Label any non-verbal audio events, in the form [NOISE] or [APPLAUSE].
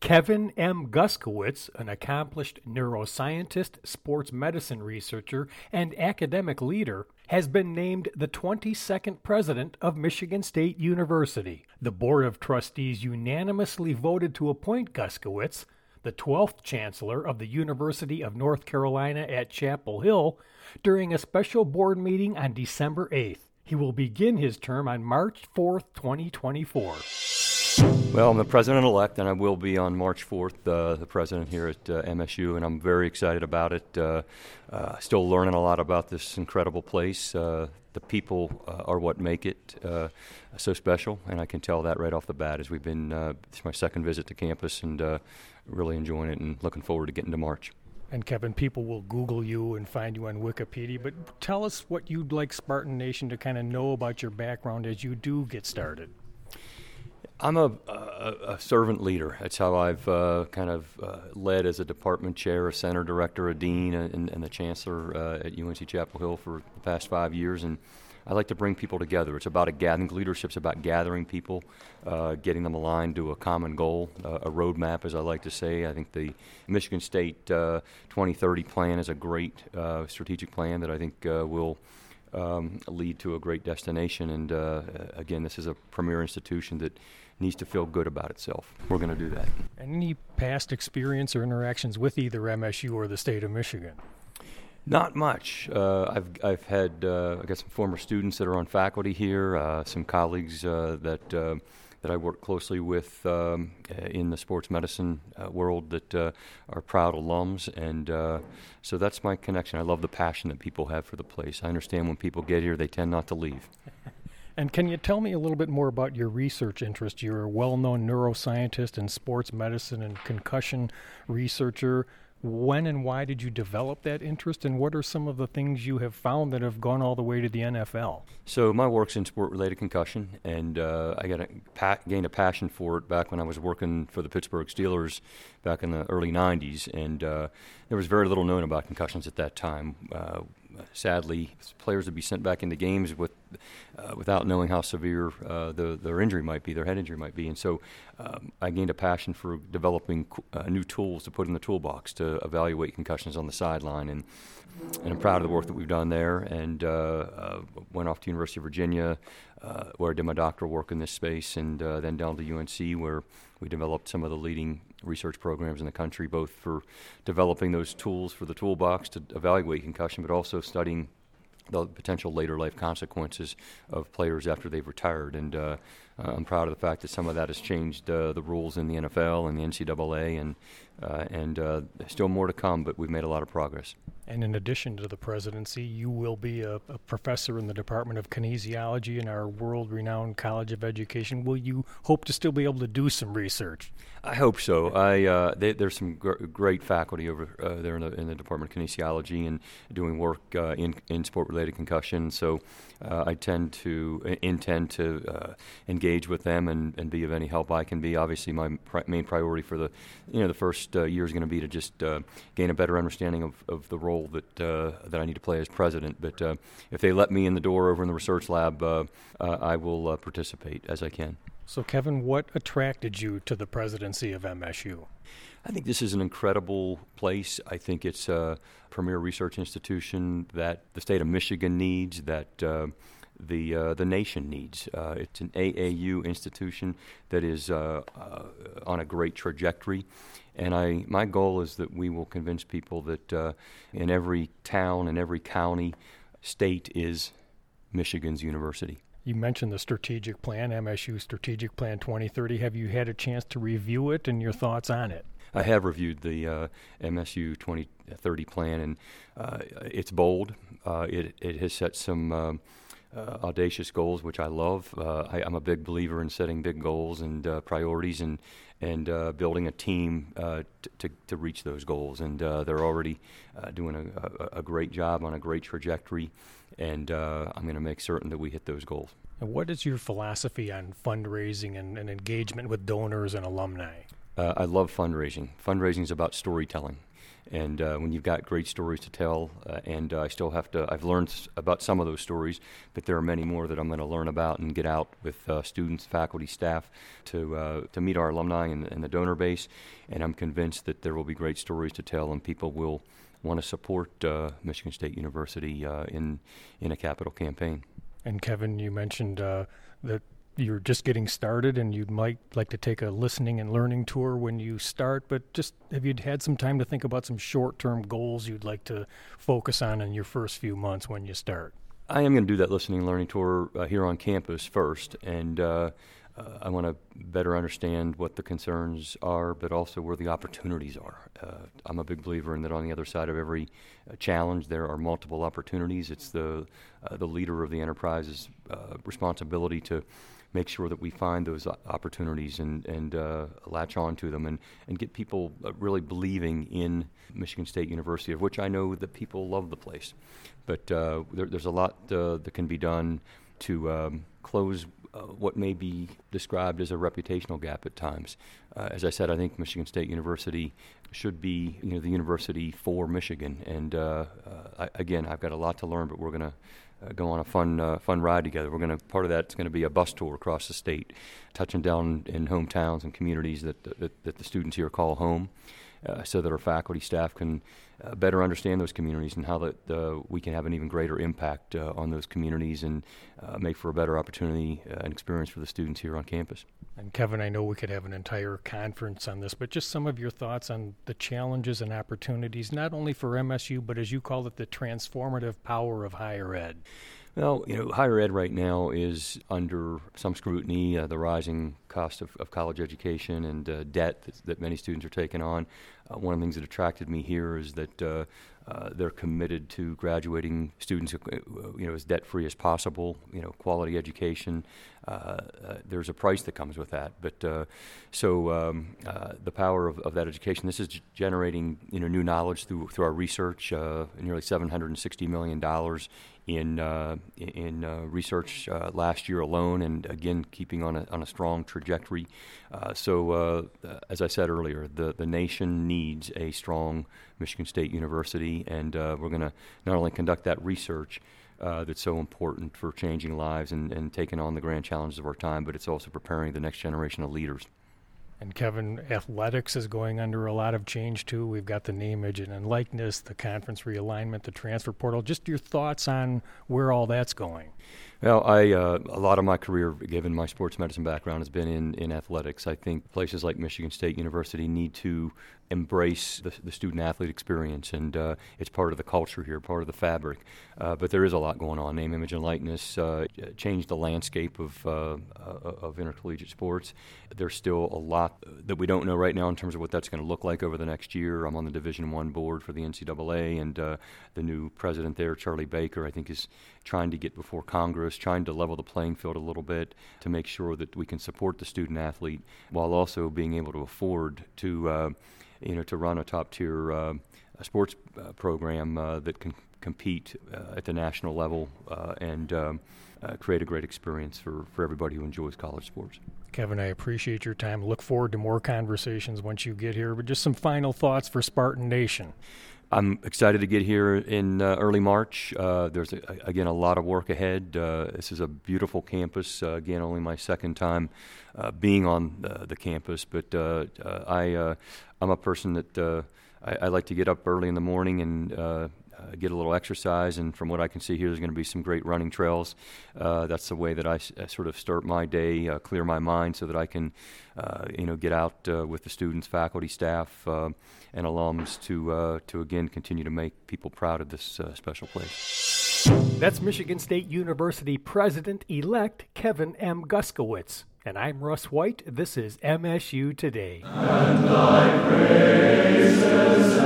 Kevin M. Guskiewicz, an accomplished neuroscientist, sports medicine researcher, and academic leader, has been named the 22nd president of Michigan State University. The Board of Trustees unanimously voted to appoint Guskiewicz, the 12th chancellor of the University of North Carolina at Chapel Hill, during a special board meeting on December 8th. He will begin his term on March 4th, 2024. Well, I'm the president elect, and I will be on March 4th, uh, the president here at uh, MSU, and I'm very excited about it. Uh, uh, still learning a lot about this incredible place. Uh, the people uh, are what make it so special, and I can tell that right off the bat as we've been, it's my second visit to campus, and really enjoying it and looking forward to getting to March. And Kevin, people will Google you and find you on Wikipedia, but tell us what you'd like Spartan Nation to kind of know about your background as you do get started. I'm a, a, a, servant leader. That's how I've uh, kind of uh, led as a department chair, a center director, a dean, and, and the chancellor uh, at UNC Chapel Hill for the past five years. And I like to bring people together. It's about a gathering. Leadership's about gathering people, uh, getting them aligned to a common goal, uh, a roadmap, as I like to say. I think the Michigan State uh, 2030 plan is a great strategic plan that I think will. Um, lead to a great destination. And uh, again, this is a premier institution that needs to feel good about itself. We're going to do that. Any past experience or interactions with either MSU or the state of Michigan? Not much. Uh, I've I've had uh, I got some former students that are on faculty here, uh, some colleagues uh, that uh, that I work closely with um, in the sports medicine uh, world that are proud alums, and so that's my connection. I love the passion that people have for the place. I understand when people get here, they tend not to leave. [LAUGHS] And can you tell me a little bit more about your research interest? You're a well known neuroscientist and sports medicine and concussion researcher. When and why did you develop that interest, and what are some of the things you have found that have gone all the way to the NFL? So, my work's in sport related concussion, and uh, I got a, pa- gained a passion for it back when I was working for the Pittsburgh Steelers back in the early 90s, and uh, there was very little known about concussions at that time. Uh, sadly, players would be sent back into games with uh, without knowing how severe uh, the, their injury might be, their head injury might be. And so um, I gained a passion for developing uh, new tools to put in the toolbox to evaluate concussions on the sideline. And, and I'm proud of the work that we've done there. And uh, uh, went off to University of Virginia, uh, where I did my doctoral work in this space, and then down to UNC, where we developed some of the leading research programs in the country, both for developing those tools for the toolbox to evaluate concussion, but also studying the potential later life consequences of players after they've retired. And uh, uh, I'm proud of the fact that some of that has changed uh, the rules in the NFL and the NCAA, and uh, and uh, still more to come. But we've made a lot of progress. And in addition to the presidency, you will be a, a professor in the Department of Kinesiology in our world-renowned College of Education. Will you hope to still be able to do some research? I hope so. I uh, they, there's some gr- great faculty over uh, there in the, in the Department of Kinesiology and doing work uh, in in sport-related concussion. So uh, I tend to uh, intend to uh, engage with them and, and be of any help I can be. Obviously, my pri- main priority for the you know the first uh, year is going to be to just uh, gain a better understanding of, of the role that uh, that I need to play as president. But if they let me in the door over in the research lab, I will participate as I can. So, Kevin, what attracted you to the presidency of MSU? I think this is an incredible place. I think it's a premier research institution that the state of Michigan needs, that uh, the uh, the nation needs. Uh, it's an AAU institution that is uh, uh, on a great trajectory, and I my goal is that we will convince people that uh, in every town and every county, state is Michigan's university. You mentioned the strategic plan, MSU Strategic Plan 2030. Have you had a chance to review it and your thoughts on it? I have reviewed the uh, MSU 2030 plan, and uh, it's bold. Uh, it, it has set some um, uh, audacious goals, which I love. Uh, I, am a big believer in setting big goals and uh, priorities, and and building a team t- to to reach those goals. And they're already doing a, a, a, great job on a great trajectory and uh, I'm going to make certain that we hit those goals. And what is your philosophy on fundraising and, and engagement with donors and alumni? Uh, I love fundraising. Fundraising is about storytelling. And uh, when you've got great stories to tell, uh, and uh, I still have to, I've learned about some of those stories, but there are many more that I'm going to learn about and get out with uh, students, faculty, staff to uh, to meet our alumni and, and, the donor base. And I'm convinced that there will be great stories to tell, and people will want to support uh, Michigan State University in in a capital campaign. And Kevin, you mentioned that you're just getting started and you might like to take a listening and learning tour when you start, but just have you had some time to think about some short term goals you'd like to focus on in your first few months when you start? I am going to do that listening and learning tour uh, here on campus first, and uh, uh, I want to better understand what the concerns are, but also where the opportunities are. Uh, I'm a big believer in that on the other side of every uh, challenge, there are multiple opportunities. It's the the leader of the enterprise's responsibility to make sure that we find those opportunities and, and uh, latch on to them and, and get people uh, really believing in Michigan State University, of which I know that people love the place. But uh, there, there's a lot uh, that can be done to um, close uh, what may be described as a reputational gap at times. Uh, as I said, I think Michigan State University should be, you know, the university for Michigan. And uh, I, again, I've got a lot to learn, but we're going to uh, go on a fun uh, fun ride together. We're going to part of that's going to be a bus tour across the state, touching down in hometowns and communities that that, that the students here call home, uh, so that our faculty staff can uh, better understand those communities and how that uh, we can have an even greater impact uh, on those communities and make for a better opportunity and experience for the students here on campus. And Kevin, I know we could have an entire conference on this, but just some of your thoughts on the challenges and opportunities, not only for MSU, but as you call it, the transformative power of higher ed. Well, you know, higher ed right now is under some scrutiny. Uh, the rising cost of, of, college education and uh, debt that, that, many students are taking on. Uh, one of the things that attracted me here is that uh, uh, they're committed to graduating students, uh, you know, as debt free as possible. You know, quality education. there's a price that comes with that, but so um, the power of, of, that education. This is generating you know new knowledge through through our research. nearly 760 million dollars in uh, in uh, research uh, last year alone, and again keeping on a on a strong trajectory. Uh, so, uh, as I said earlier, the the nation needs a strong Michigan State University, and uh, we're going to not only conduct that research. that's so important for changing lives and, and taking on the grand challenges of our time, but it's also preparing the next generation of leaders. And Kevin, athletics is going under a lot of change too. We've got the name, image, and likeness, the conference realignment, the transfer portal. Just your thoughts on where all that's going. Well, I uh, a lot of my career, given my sports medicine background, has been in, in athletics. I think places like Michigan State University need to embrace the, the student athlete experience, and uh, it's part of the culture here, part of the fabric. Uh, but there is a lot going on. Name, image, and likeness uh, changed the landscape of uh, uh, of intercollegiate sports. There's still a lot that we don't know right now in terms of what that's going to look like over the next year. I'm on the Division One board for the NCAA, and the new president there, Charlie Baker, I think is trying to get before Congress, trying to level the playing field a little bit to make sure that we can support the student athlete while also being able to afford to, uh, you know, to run a top tier uh, sports uh, program uh, that can compete uh, at the national level and um, create a great experience for, for everybody who enjoys college sports. Kevin, I appreciate your time. Look forward to more conversations once you get here. But just some final thoughts for Spartan Nation. I'm excited to get here in uh, early March. Uh, there's, a, again, a lot of work ahead. Uh, this is a beautiful campus. Uh, again, only my second time uh, being on the campus, but uh, I, I'm a person that I, I, like to get up early in the morning and uh, get a little exercise. And from what I can see here, there's going to be some great running trails. Uh, that's the way that I, s- I sort of start my day, uh, clear my mind, so that I can, uh, you know, get out uh, with the students, faculty, staff, uh, and alums to to again continue to make people proud of this special place. That's Michigan State University President-elect Kevin M. Guskiewicz. And I'm Russ White. This is MSU Today. And thy praises